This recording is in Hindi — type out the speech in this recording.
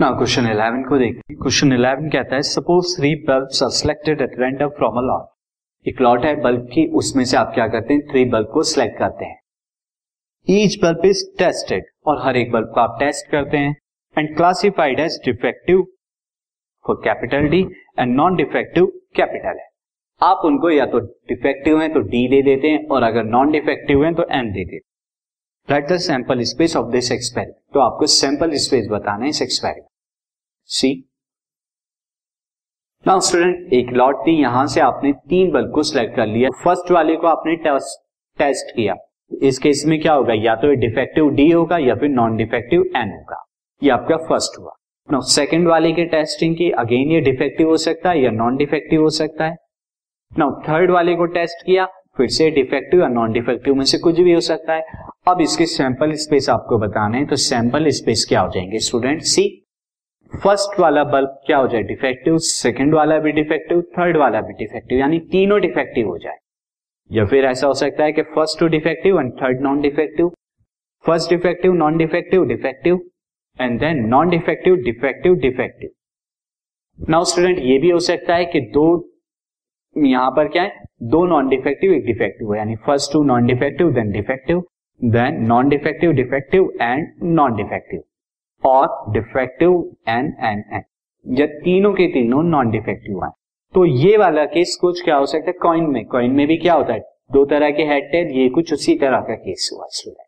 ना क्वेश्चन 11 को देखिए क्वेश्चन 11 कहता है suppose three bulbs are selected at random from a lot एक लॉट है बल्ब की, उसमें से आप क्या करते हैं? थ्री बल्ब को सिलेक्ट करते हैं। ईच बल्ब इज़ टेस्टेड और हर एक बल्ब को आप टेस्ट करते हैं। And classified as defective for capital D and non defective capital है आप उनको या तो डिफेक्टिव हैं तो डी दे देते हैं और अगर नॉन डिफेक्टिव हैं तो एन दे देते हैं। Right the sample space of this experiment तो आपको सैंपल स्पेस बताना है इस एक्सपेरिमेंट सी नाउ स्टूडेंट एक लॉट थी, यहाँ से आपने तीन बल्ब को सिलेक्ट कर लिया। फ़र्स्ट वाले को आपने टेस्ट किया। इस केस में क्या होगा? या तो डिफेक्टिव डी होगा, या फिर नॉन डिफेक्टिव एन होगा। ये आपका फ़र्स्ट हुआ। नाउ सेकंड वाले के टेस्टिंग की अगेन ये डिफेक्टिव हो सकता है या नॉन डिफेक्टिव हो सकता है। नाउ थर्ड वाले को टेस्ट किया, फिर से डिफेक्टिव या नॉन डिफेक्टिव में से कुछ भी हो सकता है। अब इसके सैंपल स्पेस आपको बताने हैं तो सैंपल स्पेस क्या हो जाएँगे? स्टूडेंट सी फ़र्स्ट वाला बल्ब क्या हो जाए डिफेक्टिव, सेकंड वाला भी डिफेक्टिव, थर्ड वाला भी डिफेक्टिव, यानी तीनों डिफेक्टिव हो जाए। या फिर ऐसा हो सकता है कि first two defective and third non defective first defective non defective defective and then non defective defective defective now student ये भी हो सकता है कि दो, यहाँ पर क्या है? दो नॉन डिफेक्टिव एक डिफेक्टिव यानी first two non defective then defective then non defective defective and non defective और डिफेक्टिव एन एन एन जब तीनों के तीनों नॉन डिफेक्टिव आए तो ये वाला केस कुछ क्या हो सकता है? कॉइन में। कॉइन में भी क्या होता है? दो तरह के हेड टेल ये कुछ उसी तरह का केस हुआ student